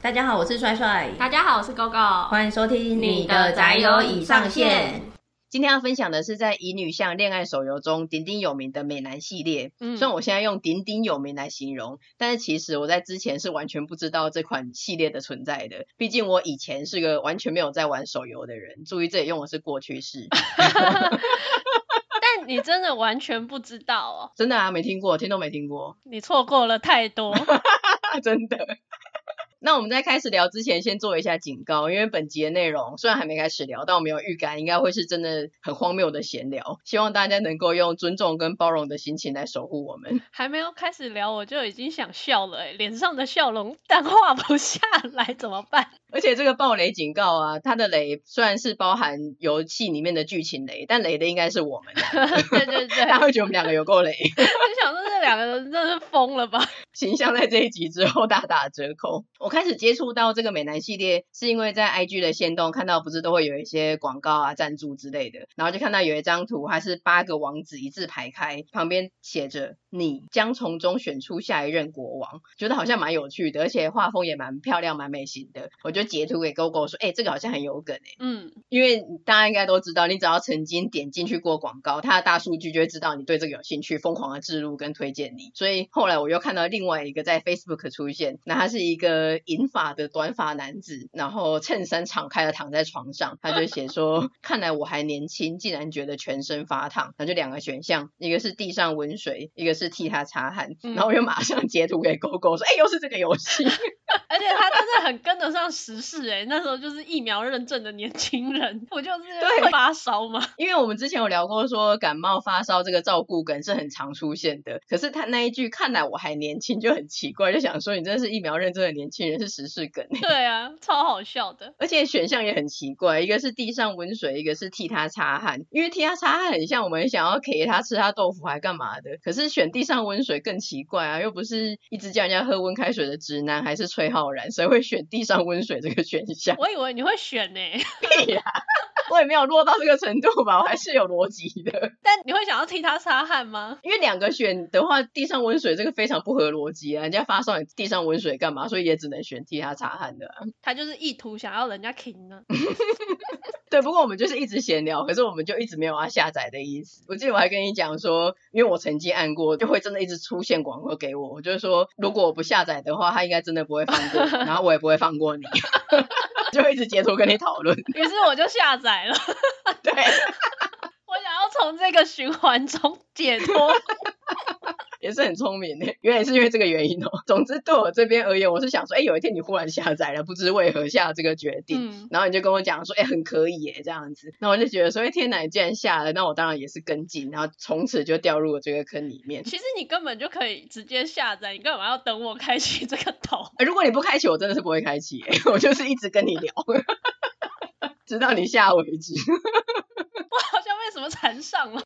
大家好，我是帅帅。大家好，我是 GoGo。欢迎收听你的宅友已上线。今天要分享的是在乙女向恋爱手游中鼎鼎有名的美男系列。嗯，虽然我现在用鼎鼎有名来形容，但是其实我在之前是完全不知道这款系列的存在的。毕竟我以前是个完全没有在玩手游的人。注意，这里用的是过去式。但你真的完全不知道哦？真的啊，没听过，听都没听过。你错过了太多，真的。那我们在开始聊之前，先做一下警告，因为本集的内容虽然还没开始聊，但我们有预感，应该会是真的很荒谬的闲聊。希望大家能够用尊重跟包容的心情来守护我们。还没有开始聊，我就已经想笑了，哎，脸上的笑容淡化不下来，怎么办？而且这个暴雷警告啊，它的雷虽然是包含游戏里面的剧情雷，但雷的应该是我们。对对对，他会觉得我们两个有够雷。我想说这两个人真的是疯了吧？形象在这一集之后大打折扣。我 开始接触到这个美男系列，是因为在 IG 的线动看到，不是都会有一些广告啊、赞助之类的，然后就看到有一张图，它是八个王子一字排开，旁边写着“你将从中选出下一任国王”，觉得好像蛮有趣的，而且画风也蛮漂亮、蛮美型的。我就截图给 GoGo 说：“哎、欸，这个好像很有梗哎。”嗯，因为大家应该都知道，你只要曾经点进去过广告，它的大数据就会知道你对这个有兴趣，疯狂的置入跟推荐你。所以后来我又看到另外一个在 Facebook 出现，那它是一个银发的。短发男子，然后衬衫敞开的躺在床上，他就写说：“ 看来我还年轻，竟然觉得全身发烫。”那就两个选项，一个是地上温水，一个是替他擦汗。嗯、然后我又马上截图给 GoGo 说：“哎，又是这个游戏。”而且他真的很跟得上时事哎，那时候就是疫苗认证的年轻人，不就是会发烧吗。因为我们之前有聊过说感冒发烧这个照顾梗是很常出现的，可是他那一句“看来我还年轻”就很奇怪，就想说你真的是疫苗认证的年轻人是时事梗。对啊，超好笑的，而且选项也很奇怪，一个是地上温水，一个是替他擦汗，因为替他擦汗很像我们想要给他吃他豆腐还干嘛的，可是选地上温水更奇怪啊，又不是一直叫人家喝温开水的直男，还是崔浩然，谁会选地上温水这个选项？我以为你会选呢、欸，屁呀、啊，我也没有落到这个程度吧，我还是有逻辑的。但你会想要替他擦汗吗？因为两个选的话，地上温水这个非常不合逻辑啊，人家发烧你地上温水干嘛？所以也只能选替他擦汗的。他就是意图想要人家停呢。对，不过我们就是一直闲聊，可是我们就一直没有要下载的意思。我记得我还跟你讲说，因为我曾经按过，就会真的一直出现广告给我。我就是说，如果我不下载的话，他应该真的不会放过，然后我也不会放过你，就一直截图跟你讨论。于是我就下载了。对，我想要从这个循环中解脱。也是很聪明的，原来是因为这个原因哦。总之对我这边而言，我是想说，哎，有一天你忽然下载了，不知为何下这个决定，嗯、然后你就跟我讲说，哎，很可以耶，这样子。那我就觉得说，哎，天哪，你既然下了，那我当然也是跟进，然后从此就掉入了这个坑里面。其实你根本就可以直接下载，你干嘛要等我开启这个头？如果你不开启，我真的是不会开启耶，我就是一直跟你聊，直到你下为止。我好像被什么缠上了，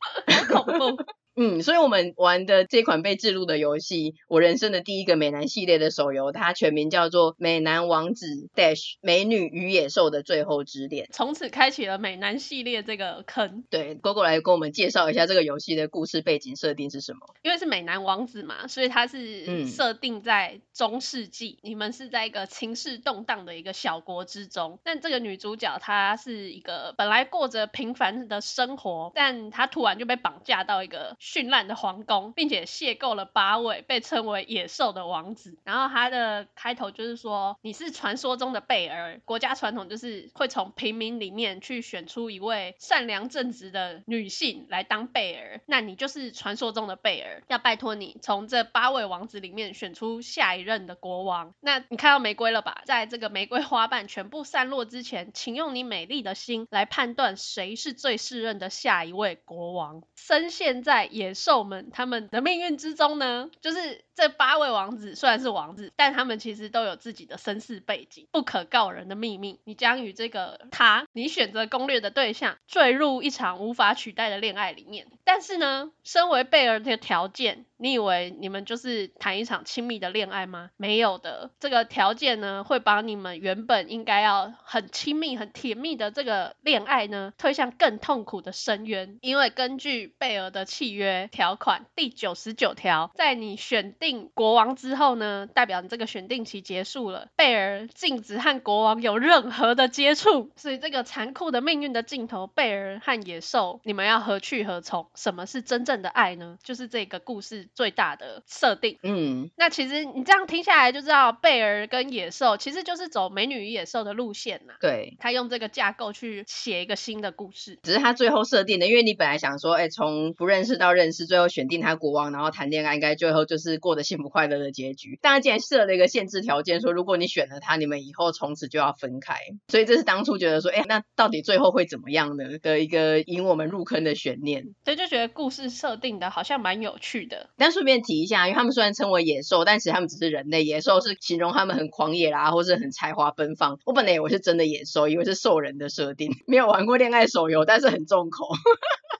好恐怖。嗯，所以我们玩的这款被置入的游戏，我人生的第一个美男系列的手游，它全名叫做《美男王子 Dash 美女与野兽的最后之恋》，从此开启了美男系列这个坑。对，GoGo 来跟我们介绍一下这个游戏的故事背景设定是什么？因为是美男王子嘛，所以它是设定在中世纪，嗯、你们是在一个情势动荡的一个小国之中。但这个女主角她是一个本来过着平凡的生活，但她突然就被绑架到一个。绚烂的皇宫，并且邂逅了八位被称为野兽的王子。然后他的开头就是说：“你是传说中的贝儿。”国家传统就是会从平民里面去选出一位善良正直的女性来当贝儿。那你就是传说中的贝儿，要拜托你从这八位王子里面选出下一任的国王。那你看到玫瑰了吧？在这个玫瑰花瓣全部散落之前，请用你美丽的心来判断谁是最适任的下一位国王。深陷在野兽们他们的命运之中呢，就是这八位王子虽然是王子，但他们其实都有自己的身世背景，不可告人的秘密。你将与这个他，你选择攻略的对象，坠入一场无法取代的恋爱里面。但是呢，身为贝儿的条件，你以为你们就是谈一场亲密的恋爱吗？没有的，这个条件呢，会把你们原本应该要很亲密、很甜蜜的这个恋爱呢，推向更痛苦的深渊。因为根据贝儿的契约条款第九十九条，在你选定国王之后呢，代表你这个选定期结束了，贝尔禁止和国王有任何的接触。所以这个残酷的命运的尽头，贝尔和野兽，你们要何去何从？什么是真正的爱呢？就是这个故事最大的设定。嗯，那其实你这样听下来就知道，贝尔跟野兽其实就是走美女与野兽的路线呐。对，他用这个架构去写一个新的故事，只是他最后设定的，因为你本来想说，哎、欸，从不认识到认识，最后选定他国王，然后谈恋爱，应该最后就是过得幸福快乐的结局。但他竟然设了一个限制条件，说如果你选了他，你们以后从此就要分开。所以这是当初觉得说，哎、欸，那到底最后会怎么样呢？的一个引我们入坑的悬念。所以就觉得故事设定的好像蛮有趣的。但顺便提一下，因为他们虽然称为野兽，但其实他们只是人类。野兽是形容他们很狂野啦，或是很才华奔放。我本来以为是真的野兽，以为是兽人的设定。没有玩过恋爱手游，但是很重口。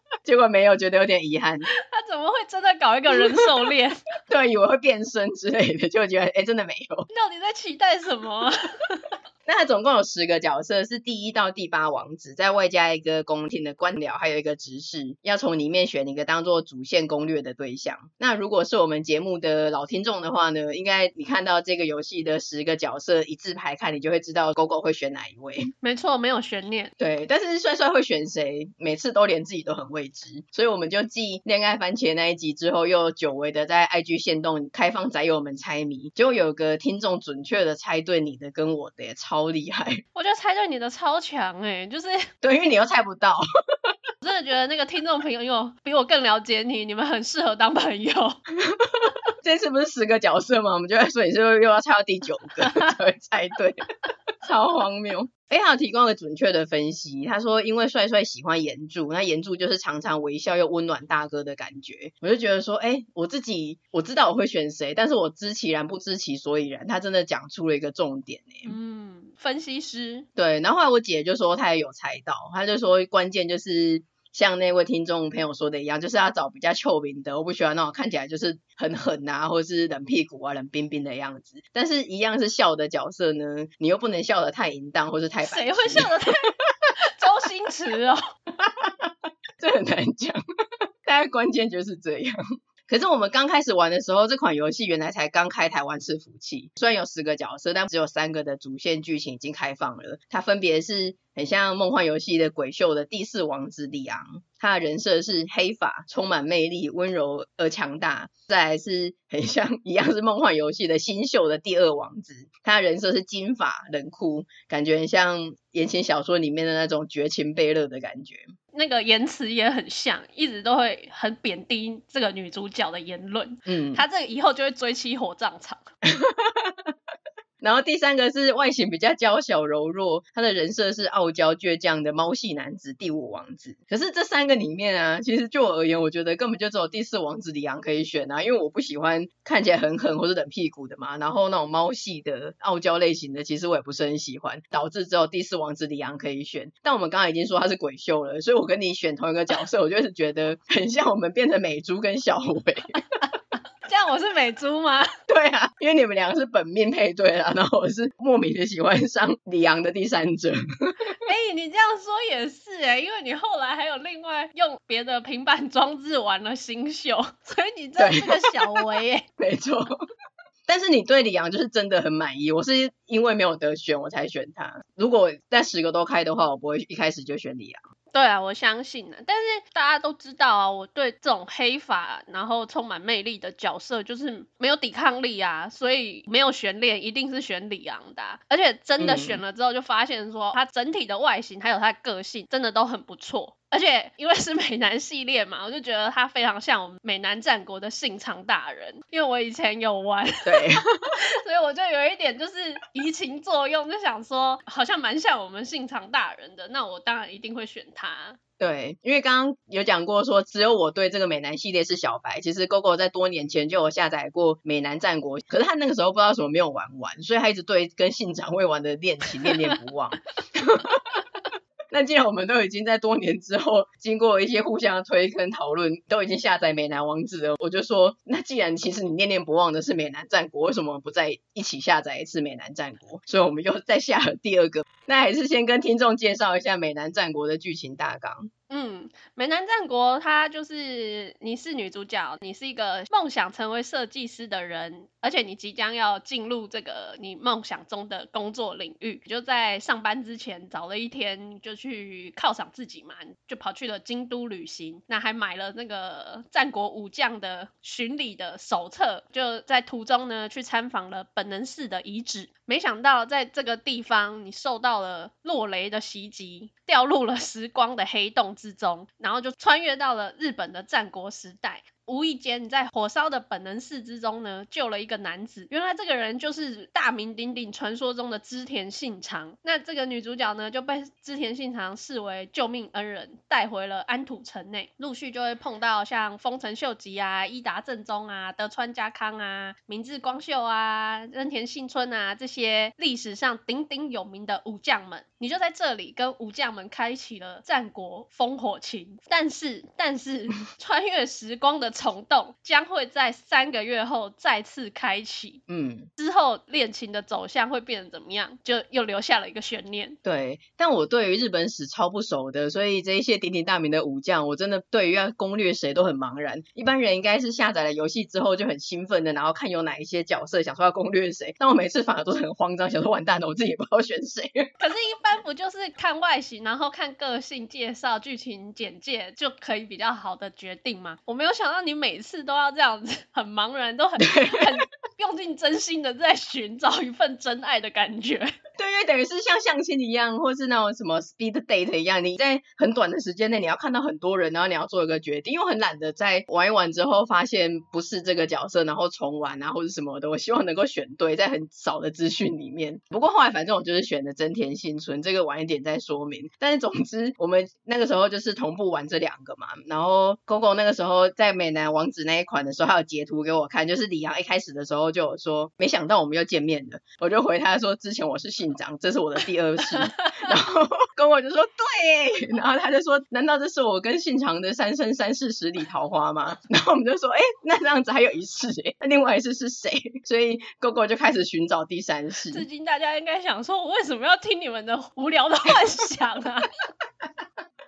结果没有，觉得有点遗憾。他怎么会真的搞一个人兽恋？对，以为会变身之类的，就觉得哎，真的没有。到底在期待什么？那它总共有十个角色，是第一到第八王子，再外加一个宫廷的官僚，还有一个执事，要从里面选一个当做主线攻略的对象。那如果是我们节目的老听众的话呢，应该你看到这个游戏的十个角色一字排开，你就会知道狗狗会选哪一位。没错，没有悬念。对，但是帅帅会选谁，每次都连自己都很未知，所以我们就继恋爱番茄那一集之后，又久违的在 IG 线动开放宅友们猜谜，结果有个听众准确的猜对你的跟我的，也超。超厉害！我觉得猜对你的超强哎，就是 对，因为你又猜不到。我 真的觉得那个听众朋友比我更了解你，你们很适合当朋友。这次不是十个角色吗？我们就在说你是不是又要猜到第九个才会猜对，超荒谬。哎，他有提供了准确的分析。他说，因为帅帅喜欢岩柱，那岩柱就是常常微笑又温暖大哥的感觉。我就觉得说，哎，我自己我知道我会选谁，但是我知其然不知其所以然。他真的讲出了一个重点呢。嗯，分析师。对，然后后来我姐就说她也有猜到，她就说关键就是。像那位听众朋友说的一样，就是要找比较臭名的，我不喜欢那种看起来就是很狠啊，或者是冷屁股啊、冷冰冰的样子。但是一样是笑的角色呢，你又不能笑得太淫荡或是太白。谁会笑得太？周星驰哦，这很难讲，大概关键就是这样。可是我们刚开始玩的时候，这款游戏原来才刚开台湾伺服器，虽然有十个角色，但只有三个的主线剧情已经开放了。它分别是很像梦幻游戏的鬼秀的第四王子里昂，他的人设是黑发，充满魅力，温柔而强大。再来是很像一样是梦幻游戏的新秀的第二王子，他的人设是金发，冷酷，感觉很像言情小说里面的那种绝情贝勒的感觉。那个言辞也很像，一直都会很贬低这个女主角的言论。嗯，他这个以后就会追妻火葬场。然后第三个是外形比较娇小柔弱，他的人设是傲娇倔强的猫系男子第五王子。可是这三个里面啊，其实就我而言，我觉得根本就只有第四王子李昂可以选啊，因为我不喜欢看起来很狠或是冷屁股的嘛。然后那种猫系的傲娇类型的，其实我也不是很喜欢，导致只有第四王子李昂可以选。但我们刚刚已经说他是鬼秀了，所以我跟你选同一个角色，我就是觉得很像我们变成美猪跟小维。这样我是美猪吗？对啊，因为你们两个是本命配对啦，然后我是莫名的喜欢上李昂的第三者。哎、欸，你这样说也是哎，因为你后来还有另外用别的平板装置玩了新秀，所以你真是个小维哎。没错，但是你对李阳就是真的很满意。我是因为没有得选我才选他，如果在十个都开的话，我不会一开始就选里昂。对啊，我相信啊。但是大家都知道啊，我对这种黑发然后充满魅力的角色就是没有抵抗力啊，所以没有悬念，一定是选里昂的啊。而且真的选了之后，就发现说他整体的外形还有他的个性真的都很不错。而且因为是美男系列嘛，我就觉得他非常像我们美男战国的信长大人，因为我以前有玩，对，所以我就有一点就是移情作用，就想说好像蛮像我们信长大人的，那我当然一定会选他。对，因为刚刚有讲过说，只有我对这个美男系列是小白。其实 GoGo 在多年前就有下载过美男战国，可是他那个时候不知道什么没有玩完，所以他一直对跟信长未完的恋情念念不忘。那既然我们都已经在多年之后，经过一些互相推跟讨论，都已经下载美男王子了，我就说，那既然其实你念念不忘的是美男战国，为什么不再一起下载一次美男战国？所以我们又再下第二个。那还是先跟听众介绍一下美男战国的剧情大纲。嗯，美男战国，它就是你是女主角，你是一个梦想成为设计师的人，而且你即将要进入这个你梦想中的工作领域，就在上班之前找了一天就去犒赏自己嘛，就跑去了京都旅行，那还买了那个战国武将的巡礼的手册，就在途中呢去参访了本能寺的遗址。没想到在这个地方，你受到了落雷的袭击，掉入了时光的黑洞之中，然后就穿越到了日本的战国时代。无意间你在火烧的本能寺之中呢，救了一个男子。原来这个人就是大名鼎鼎传说中的织田信长。那这个女主角呢，就被织田信长视为救命恩人，带回了安土城内。陆续就会碰到像丰臣秀吉啊、伊达政宗啊、德川家康啊、明智光秀啊、真田幸村啊这些历史上鼎鼎有名的武将们。你就在这里跟武将们开启了战国烽火情。但是，但是 穿越时光的。虫洞将会在三个月后再次开启，嗯，之后恋情的走向会变得怎么样？就又留下了一个悬念。对，但我对于日本史超不熟的，所以这一些鼎鼎大名的武将，我真的对于要攻略谁都很茫然。一般人应该是下载了游戏之后就很兴奋的，然后看有哪一些角色，想说要攻略谁。但我每次反而都是很慌张，想说完蛋了，我自己也不知道选谁。可是，一般不就是看外形，然后看个性介绍、剧情简介就可以比较好的决定吗？我没有想到。你每次都要这样子，很茫然，都很很用尽真心的在寻找一份真爱的感觉。对，因为等于是像相亲一样，或是那种什么 speed date 一样，你在很短的时间内，你要看到很多人，然后你要做一个决定。因为很懒得在玩一玩之后发现不是这个角色，然后重玩啊，或者什么的。我希望能够选对，在很少的资讯里面。不过后来反正我就是选的真田幸村，这个晚一点再说明。但是总之，我们那个时候就是同步玩这两个嘛。然后 Coco 那个时候在美男王子那一款的时候，还有截图给我看，就是李阳一开始的时候就有说，没想到我们又见面了。我就回他说，之前我是姓张。这是我的第二世，然后跟我就说对，然后他就说，难道这是我跟信长的三生三世十里桃花吗？然后我们就说，哎，那这样子还有一次哎，那另外一次是谁？所以 GoGo 就开始寻找第三世。至今大家应该想说，我为什么要听你们的无聊的幻想啊？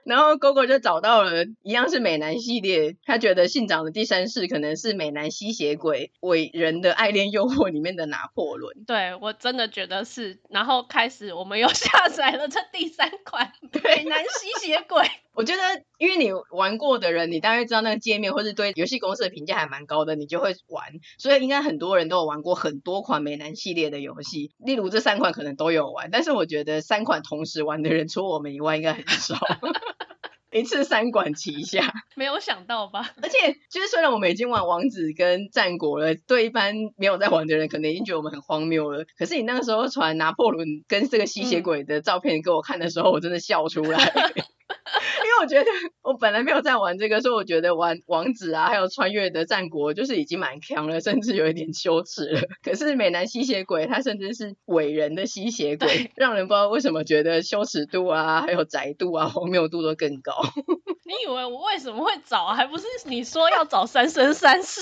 然后 GoGo 就找到了一样是美男系列，他觉得信长的第三世可能是美男吸血鬼伟人的爱恋诱惑里面的拿破仑。对，我真的觉得是。然后开始我们又下载了这第三款美男吸血鬼。我觉得因为你玩过的人，你大概知道那个界面，或是对游戏公司的评价还蛮高的，你就会玩。所以应该很多人都有玩过很多款美男系列的游戏，例如这三款可能都有玩。但是我觉得三款同时玩的人，除了我们以外，应该很少。一次三管齐下，没有想到吧？而且，就是虽然我们已经玩王子跟战国了，对一般没有在玩的人，可能已经觉得我们很荒谬了。可是你那个时候传拿破仑跟这个吸血鬼的照片给我看的时候，嗯、我真的笑出来。因为我觉得我本来没有在玩这个，所以我觉得玩王子啊，还有穿越的战国，就是已经蛮强了，甚至有一点羞耻了。可是美男吸血鬼，他甚至是伟人的吸血鬼，让人不知道为什么觉得羞耻度啊，还有宅度啊，荒谬度都更高。你以为我为什么会找？还不是你说要找三生三世，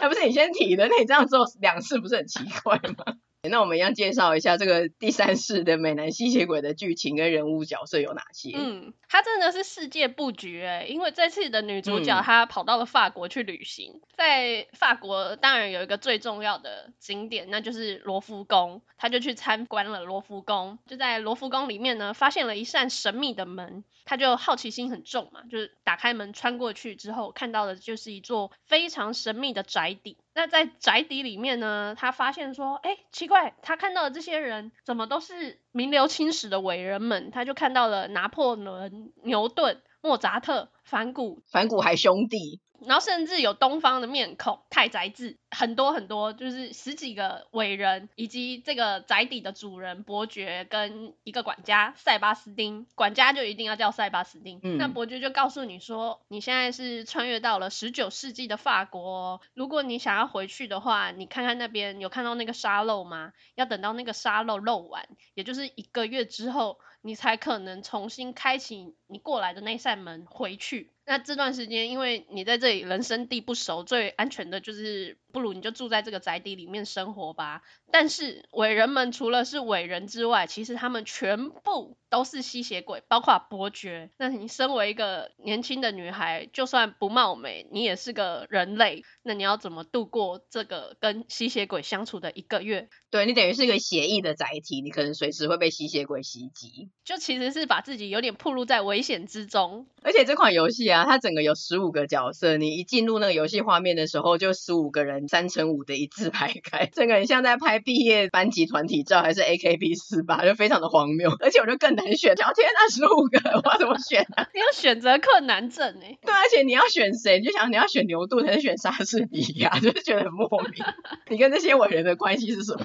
还不是你先提的？那你这样做两次不是很奇怪吗？那我们要介绍一下这个第三世的美男吸血鬼的剧情跟人物角色有哪些？嗯，他真的是世界布局哎，因为这次的女主角她跑到了法国去旅行，嗯、在法国当然有一个最重要的景点，那就是罗浮宫，她就去参观了罗浮宫，就在罗浮宫里面呢，发现了一扇神秘的门，她就好奇心很重嘛，就是打开门穿过去之后，看到的就是一座非常神秘的宅邸。那在宅邸里面呢，他发现说，哎，奇怪，他看到的这些人怎么都是名留青史的伟人们？他就看到了拿破仑、牛顿、莫扎特、梵谷、梵谷还兄弟。然后甚至有东方的面孔，太宰治，很多很多，就是十几个伟人，以及这个宅邸的主人伯爵跟一个管家塞巴斯丁，管家就一定要叫塞巴斯丁。嗯，那伯爵就告诉你说，你现在是穿越到了十九世纪的法国哦，如果你想要回去的话，你看看那边有看到那个沙漏吗？要等到那个沙漏漏完，也就是一个月之后，你才可能重新开启你过来的那扇门回去。那这段时间，因为你在这里人生地不熟，最安全的就是。不如你就住在这个宅邸里面生活吧。但是伟人们除了是伟人之外，其实他们全部都是吸血鬼，包括伯爵。那你身为一个年轻的女孩，就算不貌美，你也是个人类。那你要怎么度过这个跟吸血鬼相处的一个月？对，你等于是一个协议的载体，你可能随时会被吸血鬼袭击。就其实是把自己有点暴露在危险之中。而且这款游戏啊，它整个有十五个角色，你一进入那个游戏画面的时候，就十五个人。三乘五的一字排开，整个人像在拍毕业班级团体照，还是 AKB 四八，就非常的荒谬。而且我就更难选，聊天那十五个，我要怎么选啊？你有选择困难症哎。对，而且你要选谁？你就想你要选牛顿还是选莎士比亚？就是觉得很莫名。你跟这些伟人的关系是什么？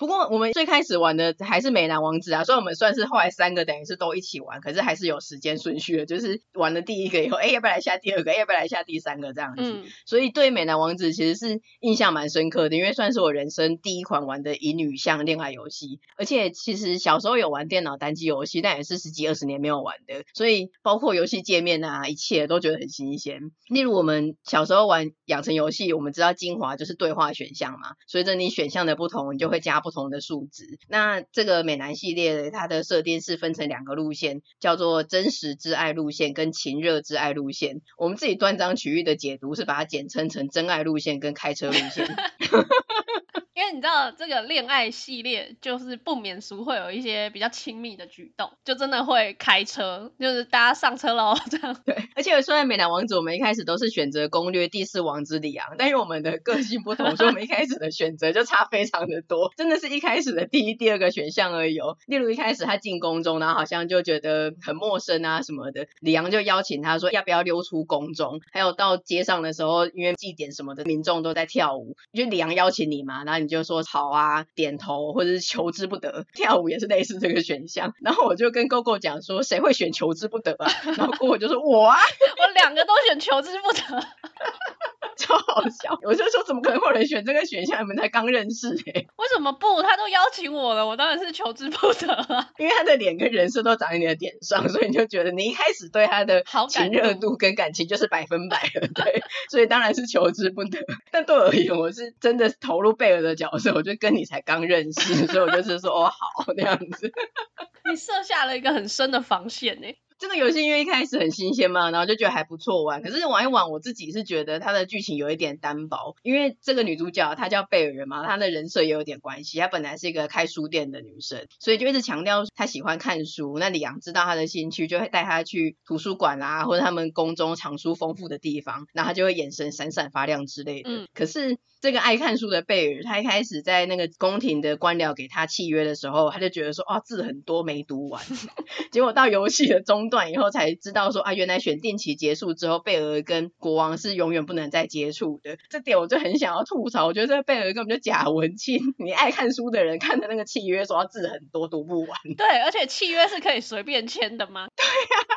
不过我们最开始玩的还是美男王子啊，所以我们算是后来三个等于是都一起玩，可是还是有时间顺序的，就是玩了第一个以后，哎，要不要来下第二个？要不要来下第三个这样子？嗯，所以对美男王子其实是印象蛮深刻的，因为算是我人生第一款玩的乙女向恋爱游戏，而且其实小时候有玩电脑单机游戏，但也是十几二十年没有玩的，所以包括游戏界面啊，一切都觉得很新鲜。例如我们小时候玩养成游戏，我们知道精华就是对话选项嘛，随着你选项的不同，你就会加不。不同的数值，那这个美男系列它的设定是分成两个路线，叫做真实挚爱路线跟情热挚爱路线。我们自己断章取义的解读是把它简称成真爱路线跟开车路线。这个恋爱系列就是不免俗会有一些比较亲密的举动，就真的会开车，就是大家上车喽 这样。对，而且说在美男王子，我们一开始都是选择攻略第四王之里昂，但是我们的个性不同，所以我们一开始的选择就差非常的多，真的是一开始的第一、第二个选项而已哦。例如一开始他进宫中，然后好像就觉得很陌生啊什么的，里昂就邀请他说要不要溜出宫中，还有到街上的时候，因为祭典什么的，民众都在跳舞，就里昂邀请你嘛，然后你。就说好啊，点头或者是求之不得，跳舞也是类似这个选项。然后我就跟 GoGo 讲说，谁会选求之不得啊？然后 GoGo 就说我啊，我两个都选求之不得。超好笑，我就说怎么可能会有人选这个选项？你们才刚认识哎、欸，为什么不？他都邀请我了，我当然是求之不得啊。因为他的脸跟人设都长在你的点上，所以你就觉得你一开始对他的情热度跟感情就是百分百了，对，所以当然是求之不得。但对我而言，我是真的投入贝尔的角色，我就跟你才刚认识，所以我就 是说哦好那样子。你设下了一个很深的防线呢、这个游戏因为一开始很新鲜嘛，然后就觉得还不错玩。可是玩一玩，我自己是觉得它的剧情有一点单薄。因为这个女主角她叫贝尔嘛，她的人设也有点关系。她本来是一个开书店的女生，所以就一直强调她喜欢看书。那李阳知道她的兴趣，就会带她去图书馆啦，或者他们宫中藏书丰富的地方，然后她就会眼神闪闪发亮之类的。嗯，可是。这个爱看书的贝尔，她一开始在那个宫廷的官僚给她契约的时候，她就觉得说，哦，字很多没读完。结果到游戏的中段以后，才知道说，啊，原来选定期结束之后，贝尔跟国王是永远不能再接触的。这点我就很想要吐槽，我觉得这个贝尔根本就假文青。你爱看书的人看的那个契约说字很多，读不完。对，而且契约是可以随便签的吗？对呀、啊。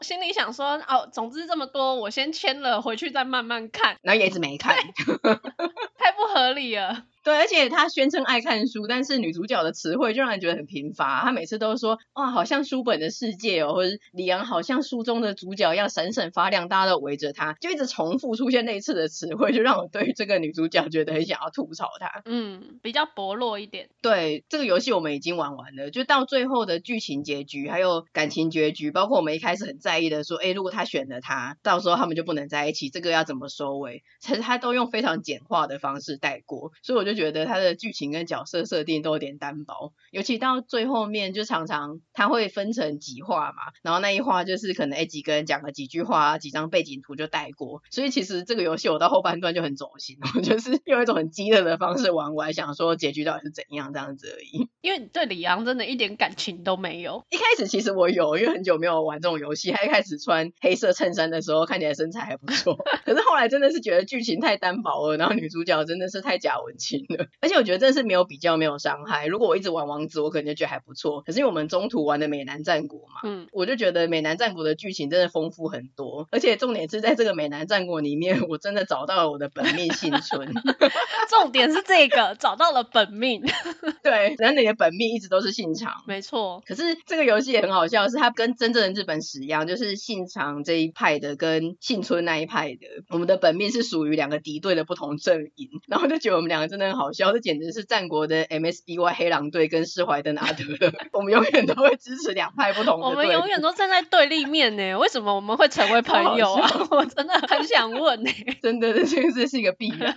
心里想说，哦，总之这么多，我先签了，回去再慢慢看。然后也一直没看，太不合理了。对，而且他宣称爱看书，但是女主角的词汇就让人觉得很贫乏。他每次都说，哇，好像书本的世界哦，或者李阳好像书中的主角要闪闪发亮，大家都围着他，就一直重复出现类似的词汇，就让我对这个女主角觉得很想要吐槽她。嗯，比较薄弱一点。对，这个游戏我们已经玩完了，就到最后的剧情结局，还有感情结局，包括我们一开始很在意的说，哎，如果他选了他，到时候他们就不能在一起，这个要怎么收尾？其实他都用非常简化的方式带过，所以我就。就觉得他的剧情跟角色设定都有点单薄，尤其到最后面就常常它会分成几话嘛，然后那一话就是可能哎几个人讲了几句话，几张背景图就带过，所以其实这个游戏我到后半段就很走心，我就是用一种很激烈的方式玩，我还想说结局到底是怎样这样子而已。因为你对李昂真的一点感情都没有。一开始其实我有，因为很久没有玩这种游戏，他一开始穿黑色衬衫的时候看起来身材还不错，可是后来真的是觉得剧情太单薄了，然后女主角真的是太假文青了，而且我觉得真的是没有比较没有伤害。如果我一直玩王子，我可能就觉得还不错，可是因为我们中途玩的美男战国嘛，嗯，我就觉得美男战国的剧情真的丰富很多，而且重点是在这个美男战国里面，我真的找到了我的本命幸村。重点是这个找到了本命，对，然后你的本命一直都是信长，没错。可是这个游戏也很好笑，是它跟真正的日本史一样，就是信长这一派的跟幸村那一派的，我们的本命是属于两个敌对的不同阵营，然后就觉得我们两个真的很好笑，这简直是战国的 MSBY 黑狼队跟释怀登阿德，我们永远都会支持两派不同的，我们永远都站在对立面呢，为什么我们会成为朋友啊？我真的很想问呢，真的，这个是是一个必然，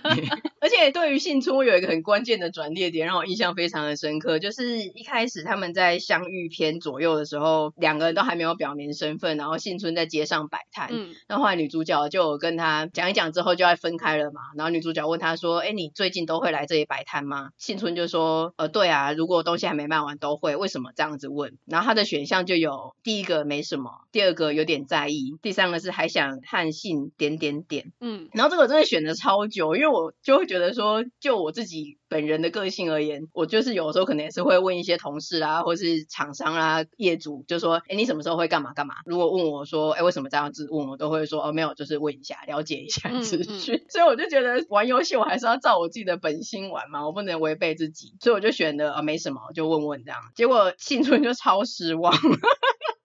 而且对于幸村，我有一个很关键的转捩点，让我印象非常的深刻，就是一开始他们在相遇篇左右的时候，两个人都还没有表明身份，然后幸村在街上摆摊，嗯，那后来女主角就跟他讲一讲之后就要分开了嘛，然后女主角问他说，哎，你最近都会来这里摆摊吗？幸村就说，呃，对啊，如果东西还没卖完都会，为什么这样子问？然后他的选项就有第一个没什么，第二个有点在意，第三个是还想和信点点点，嗯，然后这个真的选的超久，因为我就会觉得说，就我自己。本人的个性而言，我就是有时候可能也是会问一些同事啊，或是厂商啊、业主，就说，哎，你什么时候会干嘛干嘛？如果问我说，哎，为什么这样子问我，都会说，哦，没有，就是问一下，了解一下资讯。嗯嗯、所以我就觉得玩游戏我还是要照我自己的本心玩嘛，我不能违背自己，所以我就选的啊、哦，没什么，我就问问这样。结果幸春就超失望。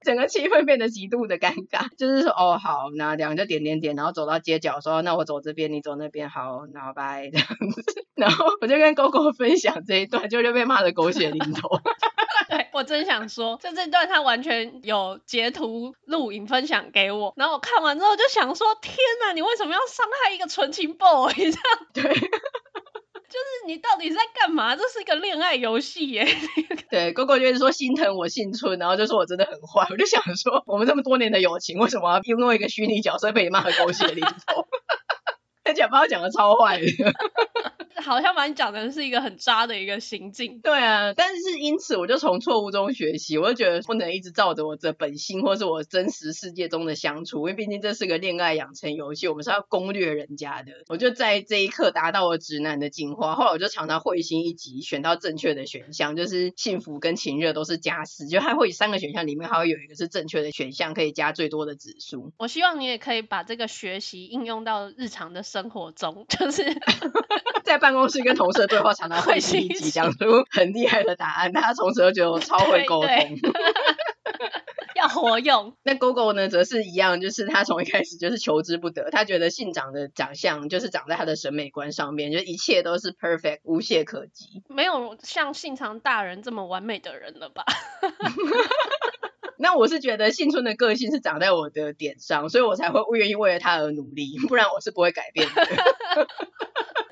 整个气氛变得极度的尴尬，就是说哦好，那两个就点点点，然后走到街角说，那我走这边，你走那边，好，然后拜 这样子，然后我就跟 GoGo 分享这一段，就就被骂的狗血淋头。对，我真想说，就这段他完全有截图录影分享给我，然后我看完之后就想说，天哪，你为什么要伤害一个纯情 boy 这样？对。就是你到底在干嘛？这是一个恋爱游戏耶。对哥哥就是说心疼我姓村，然后就说我真的很坏。我就想说，我们这么多年的友情，为什么要因为一个虚拟角色被你骂的狗血淋头？而且把我讲的超坏的。好像把你讲的是一个很渣的一个行径。对啊，但是因此我就从错误中学习，我就觉得不能一直照着我的本心或是我真实世界中的相处，因为毕竟这是个恋爱养成游戏，我们是要攻略人家的。我就在这一刻达到了直男的进化。后来我就常常会心一击，选到正确的选项，就是幸福跟情热都是加四，就还会三个选项里面还会有一个是正确的选项，可以加最多的指数。我希望你也可以把这个学习应用到日常的生活中，就是。在办公室跟同事的对话，常常会心一击，讲出很厉害的答案，大家从此就觉得我超会沟通，要活用。那 GoGo 呢，则是一样，就是他从一开始就是求之不得，他觉得信长的长相就是长在他的审美观上面，就一切都是 perfect，无懈可击，没有像信长大人这么完美的人了吧？那我是觉得幸村的个性是长在我的点上，所以我才会愿意为了他而努力，不然我是不会改变的。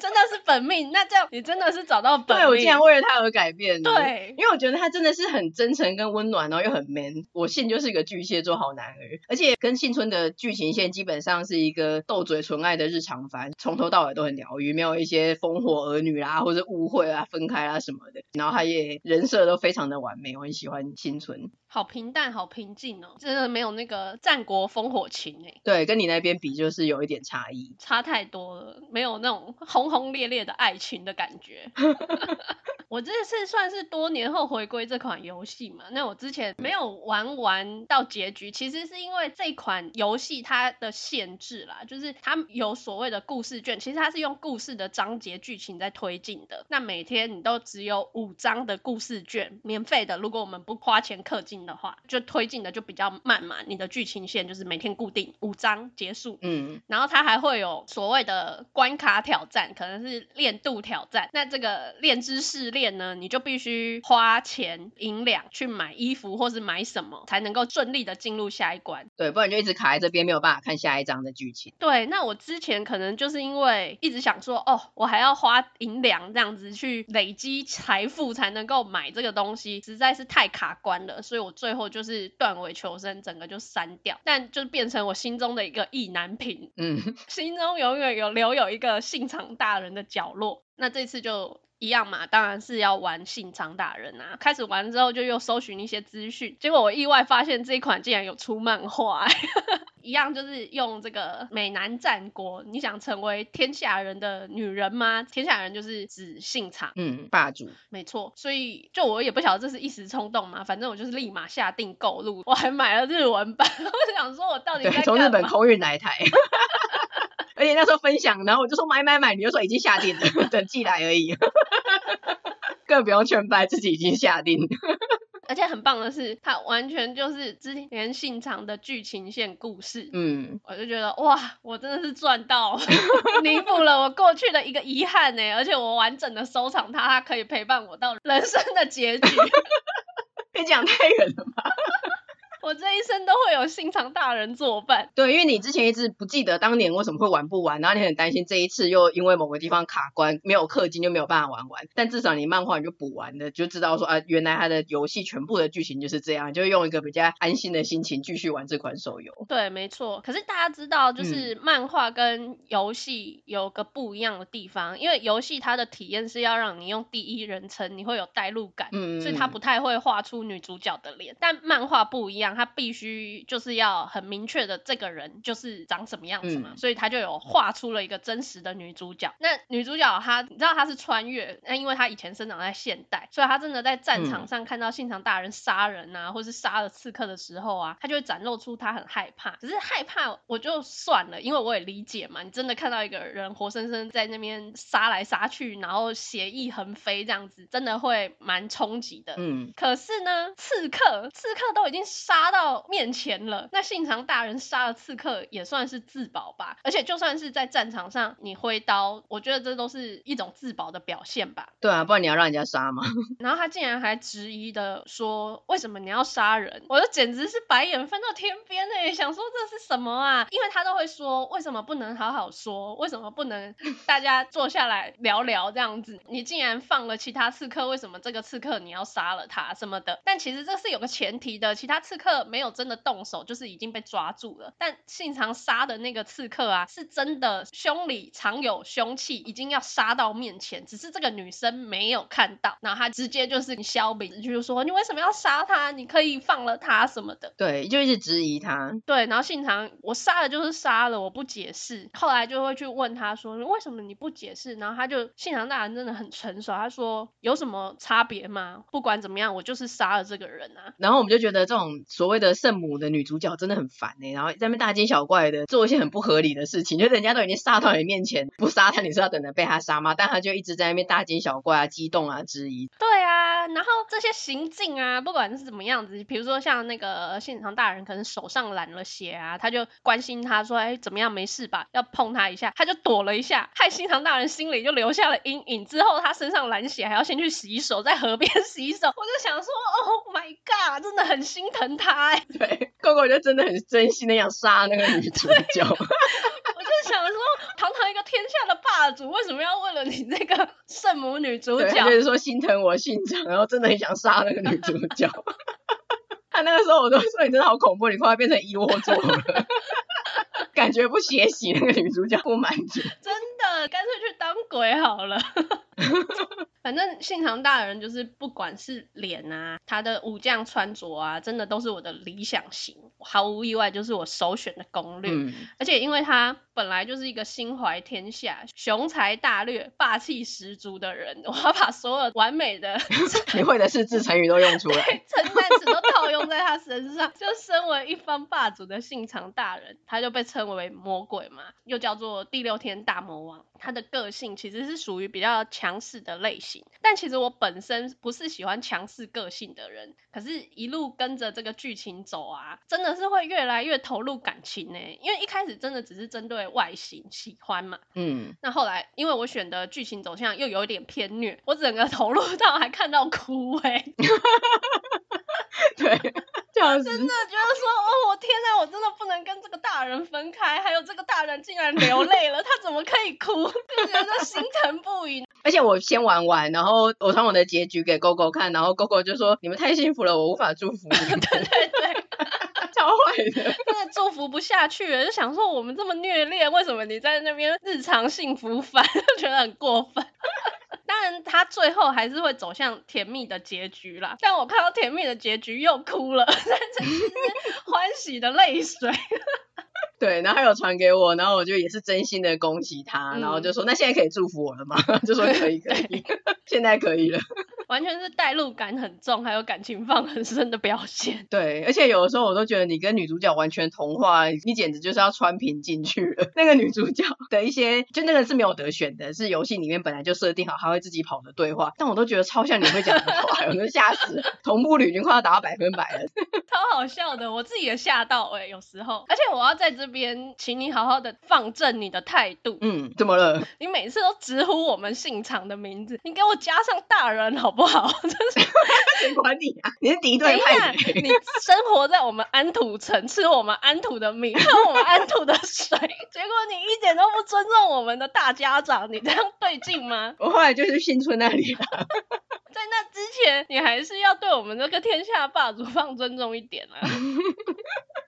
真的是本命，那这样你真的是找到本命。对，我竟然为了他而改变。对，因为我觉得他真的是很真诚跟温暖，然后又很 man。我信就是一个巨蟹座好男儿，而且跟幸村的剧情线基本上是一个斗嘴纯爱的日常番，从头到尾都很疗愈，没有一些烽火儿女啦，或者误会啊、分开啦什么的。然后他也人设都非常的完美，我很喜欢幸村。好平淡，好平静哦，真的没有那个战国烽火情哎。对，跟你那边比就是有一点差异，差太多了，没有那种轰轰烈烈的爱情的感觉。我这次算是多年后回归这款游戏嘛，那我之前没有玩完到结局，其实是因为这款游戏它的限制啦，就是它有所谓的故事卷，其实它是用故事的章节剧情在推进的。那每天你都只有五张的故事卷，免费的，如果我们不花钱氪金的话，就推进的就比较慢嘛。你的剧情线就是每天固定五章结束，嗯，然后它还会有所谓的关卡挑战，可可能是练度挑战。那这个练知识练呢，你就必须花钱银两去买衣服或是买什么，才能够顺利的进入下一关。对，不然就一直卡在这边，没有办法看下一章的剧情。对，那我之前可能就是因为一直想说，哦，我还要花银两这样子去累积财富才能够买这个东西，实在是太卡关了，所以我最后就是断尾求生，整个就删掉。但就变成我心中的一个意难平，嗯，心中永远有留有一个信长大人的角落。那这次就。一样嘛，当然是要玩信长大人啊！开始玩之后就又搜寻一些资讯，结果我意外发现这一款竟然有出漫画，一样就是用这个美男战国，你想成为天下人的女人吗？天下人就是指信长，嗯，霸主，没错。所以就我也不晓得这是一时冲动嘛，反正我就是立马下定购入，我还买了日文版，我想说我到底该从日本空运来台。而且那时候分享，然后我就说买买买，你就说已经下定了，等寄来而已，更不用劝败，自己已经下定。而且很棒的是，它完全就是之前信长的剧情线故事。嗯，我就觉得哇，我真的是赚到，弥补了我过去的一个遗憾呢。而且我完整的收藏它，它可以陪伴我到人生的结局。别讲太远了吧。我这一生都会有心肠大人作伴。对，因为你之前一直不记得当年为什么会玩不完，然后你很担心这一次又因为某个地方卡关，没有氪金就没有办法玩完。但至少你漫画你就补完了，就知道说啊，原来他的游戏全部的剧情就是这样，就用一个比较安心的心情继续玩这款手游。对，没错。可是大家知道，就是漫画跟游戏有个不一样的地方，嗯、因为游戏它的体验是要让你用第一人称，你会有代入感，嗯，所以它不太会画出女主角的脸。但漫画不一样。他必须就是要很明确的这个人就是长什么样子嘛，嗯、所以他就有画出了一个真实的女主角。那女主角她，你知道她是穿越，那因为她以前生长在现代，所以她真的在战场上看到信长大人杀人啊，或是杀了刺客的时候啊，她就会展露出她很害怕。只是害怕我就算了，因为我也理解嘛，你真的看到一个人活生生在那边杀来杀去，然后血液横飞这样子，真的会蛮冲击的。嗯，可是呢，刺客刺客都已经杀。杀到面前了，那信长大人杀了刺客也算是自保吧。而且就算是在战场上你挥刀，我觉得这都是一种自保的表现吧。对啊，不然你要让人家杀吗？然后他竟然还质疑的说：“为什么你要杀人？”我就简直是白眼翻到天边哎，想说这是什么啊？因为他都会说：“为什么不能好好说？为什么不能 大家坐下来聊聊这样子？你竟然放了其他刺客，为什么这个刺客你要杀了他什么的？”但其实这是有个前提的，其他刺客。没有真的动手，就是已经被抓住了。但信长杀的那个刺客啊，是真的胸里藏有凶器，已经要杀到面前，只是这个女生没有看到，然后他直接就是削笔，就是说你为什么要杀他？你可以放了他什么的。对，就一直质疑他。对，然后信长，我杀了就是杀了，我不解释。后来就会去问他说，为什么你不解释？然后他就信长大人真的很成熟，他说有什么差别吗？不管怎么样，我就是杀了这个人啊。然后我们就觉得这种。所谓的圣母的女主角真的很烦哎、欸，然后在那边大惊小怪的做一些很不合理的事情，就人家都已经杀到你面前，不杀他你是要等着被他杀吗？但他就一直在那边大惊小怪啊、激动啊、质疑。对啊，然后这些行径啊，不管是怎么样子，比如说像那个信长大人可能手上染了血啊，他就关心他说，哎，怎么样，没事吧？要碰他一下，他就躲了一下，害信长大人心里就留下了阴影。之后他身上染血，还要先去洗手，在河边 洗手。我就想说，Oh my god，真的很心疼他。对，狗狗就真的很真心的想杀那个女主角。我就想说，堂堂一个天下的霸主，为什么要为了你这个圣母女主角？就是说心疼我姓张，然后真的很想杀那个女主角。他那个时候我都说你真的好恐怖，你快要变成一窝座了，感觉不血洗那个女主角不满足。真的，干脆去当鬼好了。反正信长大人就是不管是脸啊，他的武将穿着啊，真的都是我的理想型，毫无意外就是我首选的攻略。嗯、而且因为他本来就是一个心怀天下、雄才大略、霸气十足的人，我要把所有完美的 你会的四字成语都用出来，称赞词都套用在他身上。就身为一方霸主的信长大人，他就被称为魔鬼嘛，又叫做第六天大魔王。他的个性其实是属于比较强势的类型。型。但其实我本身不是喜欢强势个性的人，可是一路跟着这个剧情走啊，真的是会越来越投入感情呢。因为一开始真的只是针对外形喜欢嘛，嗯，那后来因为我选的剧情走向又有一点偏虐，我整个投入到还看到哭哎，对。真的觉得说，哦，我天哪，我真的不能跟这个大人分开，还有这个大人竟然流泪了，他怎么可以哭？就觉得心疼不已。而且我先玩完，然后我传我的结局给 GoGo 看，然后 GoGo 就说：“你们太幸福了，我无法祝福你。” 对对对，超坏的，真的祝福不下去了，就想说我们这么虐恋，为什么你在那边日常幸福番，就觉得很过分。当然，他最后还是会走向甜蜜的结局啦。但我看到甜蜜的结局又哭了，但这是欢喜的泪水。对，然后他有传给我，然后我就也是真心的恭喜他，嗯、然后就说：“那现在可以祝福我了吗？” 就说：“可以，可以，现在可以了。”完全是代入感很重，还有感情放很深的表现。对，而且有的时候我都觉得你跟女主角完全同化，你简直就是要穿屏进去了。那个女主角的一些，就那个是没有得选的，是游戏里面本来就设定好，她会自己跑的对话，但我都觉得超像你会讲的话，我都吓死了。同步率已经快要达到百分百了，超好笑的，我自己也吓到哎、欸，有时候。而且我要在这边，请你好好的放正你的态度。嗯，怎么了？你每次都直呼我们姓常的名字，你给我加上大人好不好？不好，谁管你啊？你是敌对派。你生活在我们安土城，吃我们安土的米，喝我们安土的水，结果你一点都不尊重我们的大家长，你这样对劲吗？我后来就去新村那里了。在那之前，你还是要对我们这个天下霸主放尊重一点啊。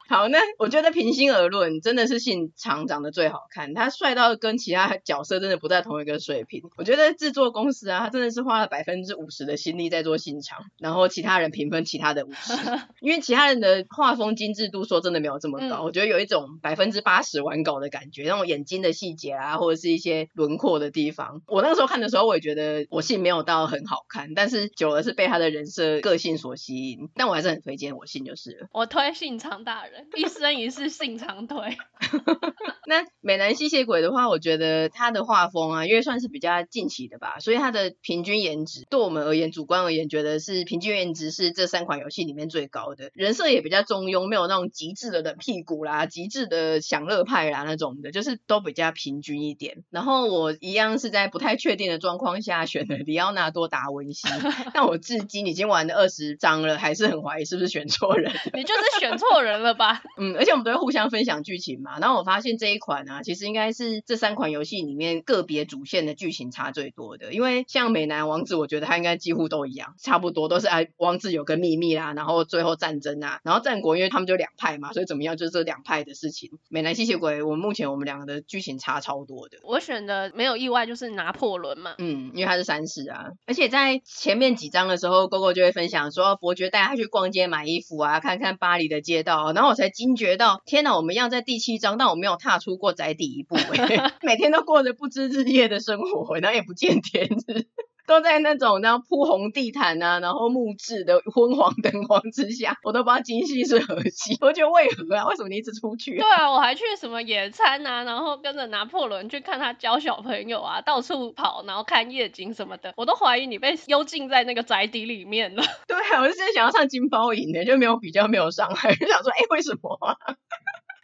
好，那我觉得平心而论，真的是信长长得最好看，他帅到跟其他角色真的不在同一个水平。我觉得制作公司啊，他真的是花了百分之五十的心力在做信长，然后其他人平分其他的五十，因为其他人的画风精致度说真的没有这么高。嗯、我觉得有一种百分之八十完稿的感觉，那种眼睛的细节啊，或者是一些轮廓的地方。我那个时候看的时候，我也觉得我信没有到很好看，但是久了是被他的人设个性所吸引，但我还是很推荐我信就是了。我推信长大人。一生一世性长腿。那美男吸血鬼的话，我觉得他的画风啊，因为算是比较近期的吧，所以他的平均颜值，对我们而言，主观而言，觉得是平均颜值是这三款游戏里面最高的。人设也比较中庸，没有那种极致的冷屁股啦，极致的享乐派啦那种的，就是都比较平均一点。然后我一样是在不太确定的状况下选的里奥纳多·达文西，但我至今已经玩了二十章了，还是很怀疑是不是选错人。你就是选错人了吧？嗯，而且我们都会互相分享剧情嘛。然后我发现这一款啊，其实应该是这三款游戏里面个别主线的剧情差最多的。因为像美男王子，我觉得他应该几乎都一样，差不多都是哎，王子有个秘密啦，然后最后战争啊，然后战国因为他们就两派嘛，所以怎么样就是这两派的事情。美男吸血鬼，我目前我们两个的剧情差超多的。我选的没有意外就是拿破仑嘛，嗯，因为他是三世啊。而且在前面几章的时候，GoGo 就会分享说伯爵带他去逛街买衣服啊，看看巴黎的街道，然后我才。惊觉到，天哪！我们要在第七章，但我没有踏出过宅邸一步，每天都过着不知日夜的生活，然后也不见天日，都在那种然后铺红地毯啊，然后木质的昏黄灯光之下，我都不知道今夕是何夕。我觉得为何啊？为什么你一直出去啊？对啊，我还去什么野餐啊，然后跟着拿破仑去看他教小朋友啊，到处跑，然后看夜景什么的，我都怀疑你被幽禁在那个宅邸里面了。对啊，我就现在想要上金包银的，就没有比较，没有伤害，就想说，哎，为什么啊？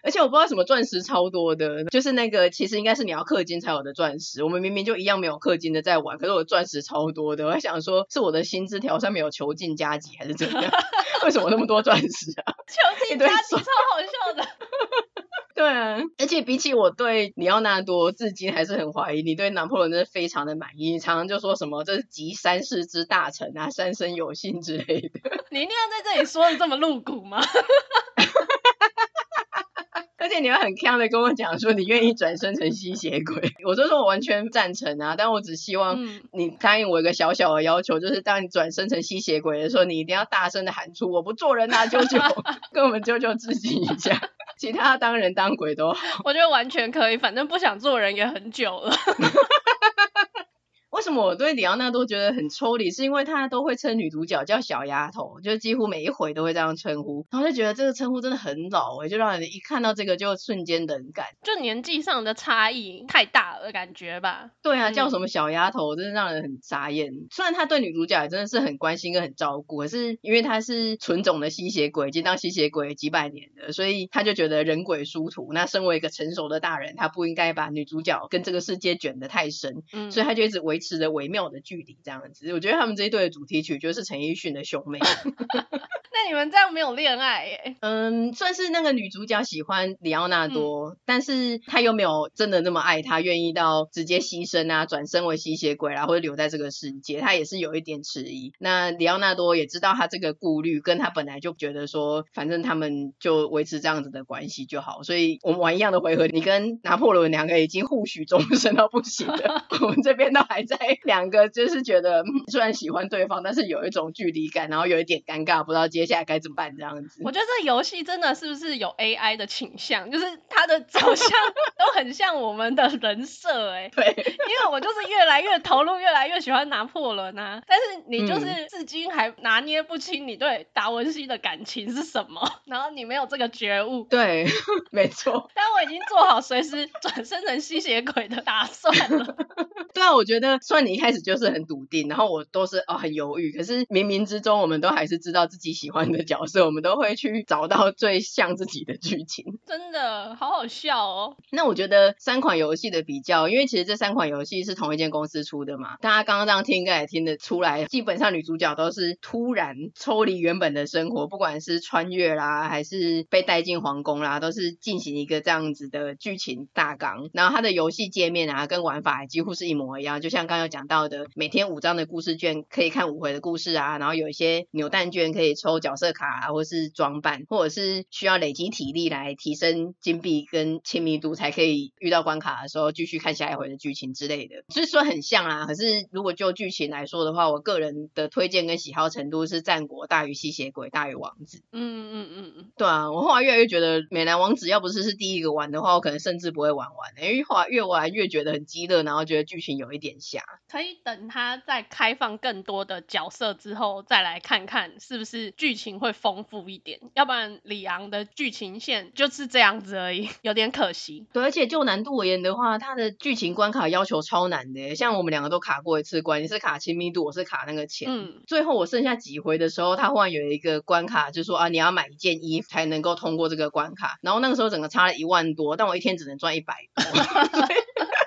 而且我不知道什么钻石超多的，就是那个其实应该是你要氪金才有的钻石。我们明明就一样没有氪金的在玩，可是我钻石超多的。我还想说，是我的薪资条上面有囚禁加急还是怎样？为什么那么多钻石啊？囚禁加急超好笑的。对啊，而且比起我对里奥纳多，至今还是很怀疑。你对拿破仑真的非常的满意，你常常就说什么这是集三世之大成啊，三生有幸之类的。你一定要在这里说的这么露骨吗？而且你会很呛的跟我讲说，你愿意转生成吸血鬼，我就说我完全赞成啊，但我只希望你答应我一个小小的要求，就是当你转生成吸血鬼的时候，你一定要大声的喊出“我不做人啊，舅舅 ”，跟我们舅舅致敬一下。其他当人当鬼都好，我觉得完全可以，反正不想做人也很久了。为什么我对里奥纳多觉得很抽离？是因为他都会称女主角叫小丫头，就几乎每一回都会这样称呼，然后就觉得这个称呼真的很老哎、欸，就让人一看到这个就瞬间冷感，就年纪上的差异太大了，感觉吧？对啊，叫什么小丫头，真的让人很傻眼。虽然他对女主角也真的是很关心跟很照顾，可是因为他是纯种的吸血鬼，已经当吸血鬼几百年的，所以他就觉得人鬼殊途。那身为一个成熟的大人，他不应该把女主角跟这个世界卷得太深，嗯，所以他就一直维持着微妙的距离，这样子。我觉得他们这一对的主题曲就是陈奕迅的兄妹。那你们这样没有恋爱耶？嗯，算是那个女主角喜欢里奥纳多，嗯，但是她又没有真的那么爱他，愿意到直接牺牲啊，转身为吸血鬼啦，或者留在这个世界，她也是有一点迟疑。那里奥纳多也知道他这个顾虑，跟他本来就觉得说，反正他们就维持这样子的关系就好。所以我们玩一样的回合，你跟拿破仑两个已经互许终身到不行了，我们这边都还在两个就是觉得虽然喜欢对方，但是有一种距离感，然后有一点尴尬，不知道接下来该怎么办这样子。我觉得这游戏真的是不是有 AI 的倾向，就是它的走向 都很像我们的人设哎。对，因为我就是越来越投入，越来越喜欢拿破仑啊。但是你就是至今还拿捏不清你对达文西的感情是什么，然后你没有这个觉悟。对，没错。但我已经做好随时转生成吸血鬼的打算了。对啊，我觉得虽然你一开始就是很笃定，然后我都是哦很犹豫，可是冥冥之中我们都还是知道自己喜欢的角色，我们都会去找到最像自己的剧情。真的好好笑哦。那我觉得三款游戏的比较，因为其实这三款游戏是同一间公司出的嘛，大家刚刚这样听应该也听得出来，基本上女主角都是突然抽离原本的生活，不管是穿越啦，还是被带进皇宫啦，都是进行一个这样子的剧情大纲。然后它的游戏界面啊，跟玩法几乎是一模一样，就像刚刚有讲到的，每天五张的故事卷可以看五回的故事啊，然后有一些扭蛋卷可以抽角色卡啊，或是装扮，或者是需要累积体力来提升金币跟亲密度，才可以遇到关卡的时候继续看下一回的剧情之类的。所以说很像啊，可是如果就剧情来说的话，我个人的推荐跟喜好程度是战国大于吸血鬼大于王子。嗯嗯嗯嗯，对啊，我后来越来越觉得美男王子要不是是第一个玩的话，我可能甚至不会玩完，因为后来越玩越觉得很激烈，然后觉得剧情有一点瞎。可以等他再开放更多的角色之后，再来看看是不是剧情会丰富一点。要不然李昂的剧情线就是这样子而已，有点可惜。对，而且就难度而言的话，它的剧情关卡要求超难的，像我们两个都卡过一次关，你是卡亲密度，我是卡那个钱。嗯。最后我剩下几回的时候，他忽然有一个关卡，就说啊，你要买一件衣服才能够通过这个关卡。然后那个时候整个差了一万多，但我一天只能赚一百多。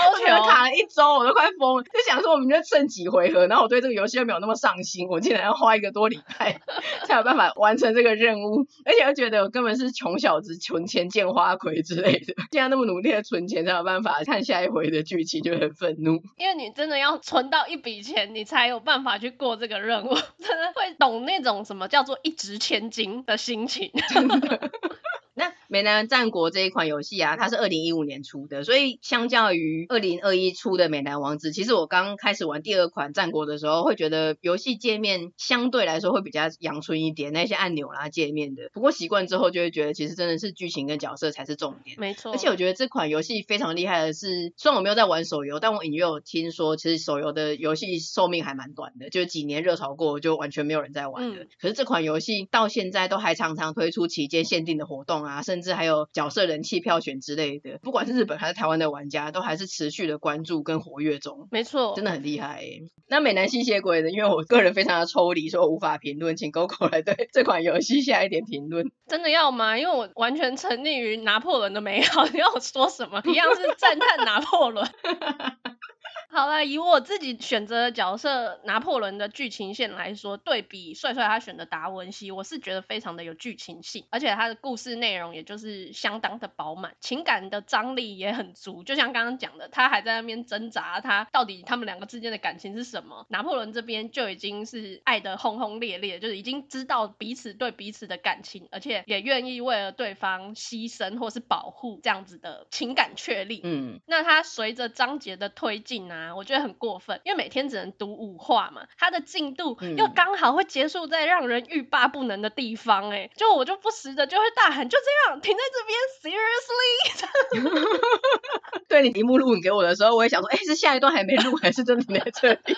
我卡了一周，我都快疯了，就想说我们就剩几回合，然后我对这个游戏又没有那么上心，我竟然要花一个多礼拜才有办法完成这个任务，而且又觉得我根本是穷小子，存钱见花魁之类的，现在那么努力的存钱才有办法看下一回的剧情，就很愤怒。因为你真的要存到一笔钱，你才有办法去过这个任务，真的会懂那种什么叫做一掷千金的心情。真的。那美男战国这一款游戏啊，它是二零一五年出的，所以相较于二零二一出的美男王子，其实我刚开始玩第二款战国的时候，会觉得游戏界面相对来说会比较阳春一点，那些按钮啦界面的。不过习惯之后就会觉得，其实真的是剧情跟角色才是重点。没错。而且我觉得这款游戏非常厉害的是，虽然我没有在玩手游，但我隐约有听说，其实手游的游戏寿命还蛮短的，就几年热潮过就完全没有人在玩的。嗯。可是这款游戏到现在都还常常推出期间限定的活动啊，甚至还有角色人气票选之类的，不管是日本还是台湾的玩家，都还是持续的关注跟活跃中。没错，真的很厉害。那美男吸血鬼呢？因为我个人非常的抽离，所以我无法评论，请 Coco 来对这款游戏下一点评论。真的要吗？因为我完全沉溺于拿破仑的美好，你要我说什么？一样是赞叹拿破仑。好了，以我自己选择的角色拿破仑的剧情线来说，对比帅帅他选的达文西，我是觉得非常的有剧情性，而且他的故事内容也就是相当的饱满，情感的张力也很足。就像刚刚讲的，他还在那边挣扎，他到底他们两个之间的感情是什么？拿破仑这边就已经是爱得轰轰烈烈，就是已经知道彼此对彼此的感情，而且也愿意为了对方牺牲或是保护这样子的情感确立。嗯，那他随着章节的推进。进啊，我觉得很过分，因为每天只能读五话嘛，它的进度又刚好会结束在让人欲罢不能的地方，哎，就我就不时的就会大喊，就这样停在这边，seriously。对，你屏幕录影给我的时候，我也想说，哎，是下一段还没录，还是真的停在这里？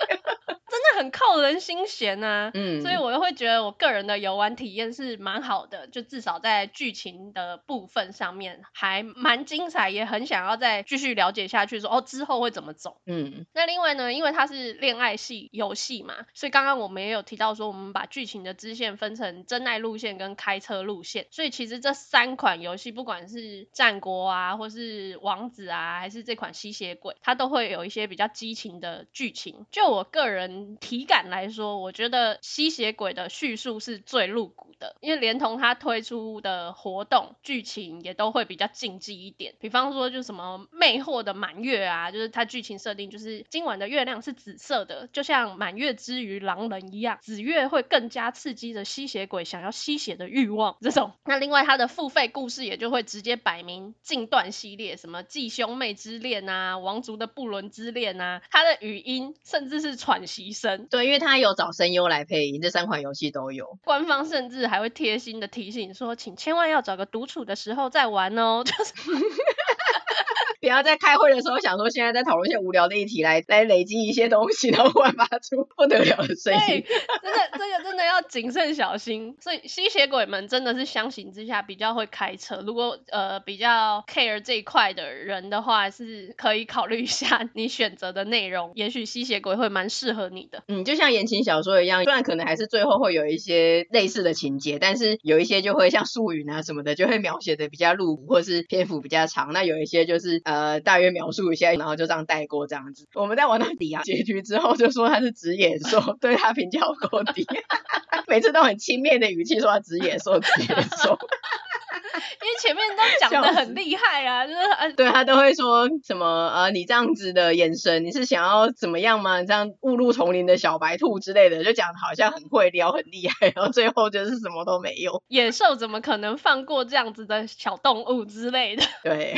真的很扣人心弦呐、啊，嗯，所以我又会觉得我个人的游玩体验是蛮好的，就至少在剧情的部分上面还蛮精彩，也很想要再继续了解下去说，说哦之后会怎么走，嗯，那另外呢，因为它是恋爱系游戏嘛，所以刚刚我们也有提到说，我们把剧情的支线分成真爱路线跟开车路线，所以其实这三款游戏，不管是战国啊，或是王子啊，还是这款吸血鬼，它都会有一些比较激情的剧情，就我个人。体感来说，我觉得吸血鬼的叙述是最露骨的，因为连同他推出的活动剧情也都会比较禁忌一点。比方说，就什么魅惑的满月啊，就是它剧情设定就是今晚的月亮是紫色的，就像满月之于狼人一样，紫月会更加刺激着吸血鬼想要吸血的欲望。这种，那另外它的付费故事也就会直接摆明禁断系列，什么继兄妹之恋啊，王族的不伦之恋啊，它的语音甚至是喘息。声对，因为他有找声优来配音，这三款游戏都有。官方甚至还会贴心的提醒说，请千万要找个独处的时候再玩哦，就是。不要在开会的时候想说现在在讨论一些无聊的议题来来累积一些东西，然后忽然发出不得了的声音。真的，这个真的要谨慎小心。所以吸血鬼们真的是相形之下比较会开车。如果呃比较 care 这一块的人的话，是可以考虑一下你选择的内容。也许吸血鬼会蛮适合你的。嗯，就像言情小说一样，虽然可能还是最后会有一些类似的情节，但是有一些就会像术语啊什么的，就会描写的比较露骨，或是篇幅比较长。那有一些就是。呃，大约描述一下，然后就这样带过这样子。我们在玩到底啊结局之后，就说他是直野兽，对他评价够低，每次都很轻蔑的语气说他直野兽，直野兽。因为前面都讲的很厉害啊，就是呃，对他都会说什么呃，你这样子的眼神，你是想要怎么样吗？这样误入丛林的小白兔之类的，就讲得好像很会撩，很厉害，然后最后就是什么都没有。野兽怎么可能放过这样子的小动物之类的？对。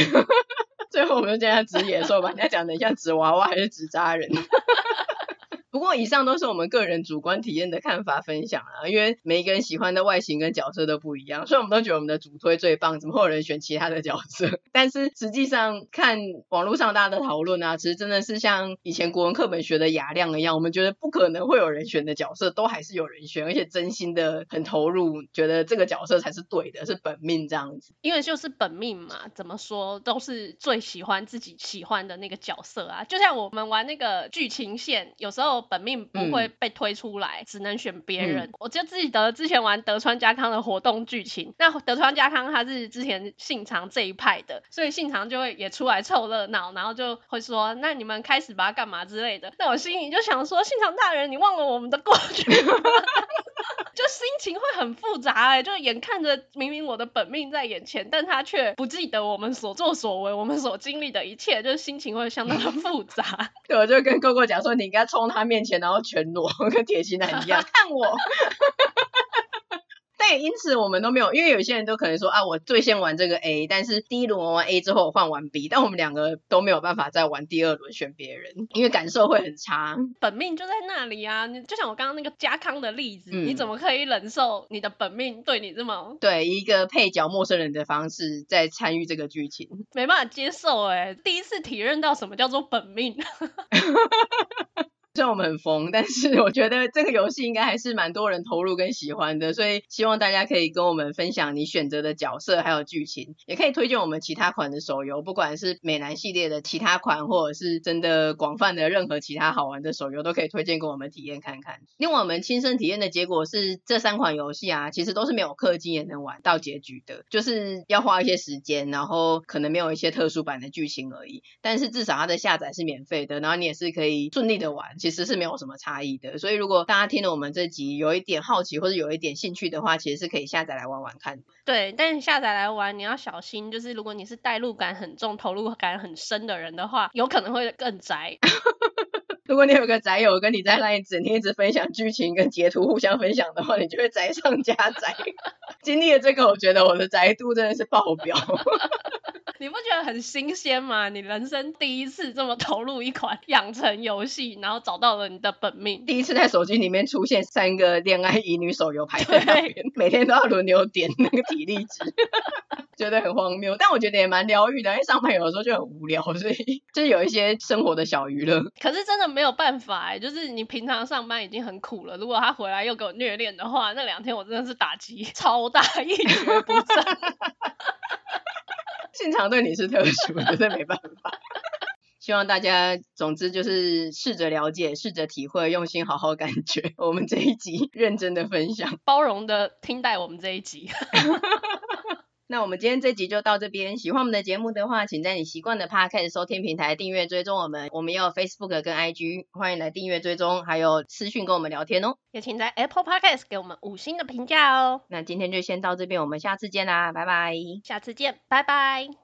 最后我们就叫他纸野兽吧，人家讲的像纸娃娃还是纸扎人？哈哈哈不过以上都是我们个人主观体验的看法分享啊，因为每一个人喜欢的外形跟角色都不一样，所以我们都觉得我们的主推最棒，怎么会有人选其他的角色？但是实际上看网络上大家的讨论啊，其实真的是像以前国文课本学的雅量一样，我们觉得不可能会有人选的角色，都还是有人选，而且真心的很投入，觉得这个角色才是对的，是本命这样子。因为就是本命嘛，怎么说都是最喜欢自己喜欢的那个角色啊，就像我们玩那个剧情线，有时候。本命不会被推出来，嗯、只能选别人。嗯、我就自己得之前玩德川家康的活动剧情，那德川家康他是之前信长这一派的，所以信长就会也出来凑热闹，然后就会说：“那你们开始吧，干嘛之类的。”那我心里就想说：“信长大人，你忘了我们的过去吗？” 就心情会很复杂哎、欸，就眼看着明明我的本命在眼前，但他却不记得我们所作所为，我们所经历的一切，就是心情会相当的复杂。对，我就跟哥哥讲说，你应该冲他面前，然后全裸，跟铁心男一样，看我。对，因此我们都没有，因为有些人都可能说啊，我最先玩这个 A，但是第一轮玩完 A 之后我换完 B，但我们两个都没有办法再玩第二轮选别人，因为感受会很差。本命就在那里啊，你就像我刚刚那个家康的例子，嗯、你怎么可以忍受你的本命对你这么对一个配角陌生人的方式在参与这个剧情？没办法接受哎、欸，第一次体验到什么叫做本命。虽然我们很疯，但是我觉得这个游戏应该还是蛮多人投入跟喜欢的，所以希望大家可以跟我们分享你选择的角色还有剧情，也可以推荐我们其他款的手游，不管是美男系列的其他款，或者是真的广泛的任何其他好玩的手游，都可以推荐给我们体验看看。另外，我们亲身体验的结果是，这三款游戏啊，其实都是没有氪金也能玩到结局的，就是要花一些时间，然后可能没有一些特殊版的剧情而已。但是至少它的下载是免费的，然后你也是可以顺利的玩。其实是没有什么差异的，所以如果大家听了我们这集有一点好奇或者有一点兴趣的话，其实是可以下载来玩玩看。对，但是下载来玩你要小心，就是如果你是代入感很重、投入感很深的人的话，有可能会更宅。如果你有个宅友跟你在那里整天一直分享剧情跟截图互相分享的话，你就会宅上加宅。经历了这个，我觉得我的宅度真的是爆表。你不觉得很新鲜吗？你人生第一次这么投入一款养成游戏，然后找到了你的本命，第一次在手机里面出现三个恋爱乙女手游排在那边，每天都要轮流点那个体力值，觉得很荒谬。但我觉得也蛮疗愈的，因为上班有的时候就很无聊，所以就是有一些生活的小娱乐。可是真的没有办法哎，就是你平常上班已经很苦了，如果他回来又给我虐恋的话，那两天我真的是打击超大，一蹶不振。现场对你是特殊的，这没办法。希望大家，总之就是试着了解，试着体会，用心好好感觉。我们这一集认真的分享，包容的听待我们这一集。那我们今天这集就到这边。喜欢我们的节目的话，请在你习惯的 Podcast 收听平台订阅追踪我们。我们也有 Facebook 跟 IG，欢迎来订阅追踪，还有私讯跟我们聊天哦。也请在 Apple Podcast 给我们五星的评价哦。那今天就先到这边，我们下次见啦，拜拜。下次见，拜拜。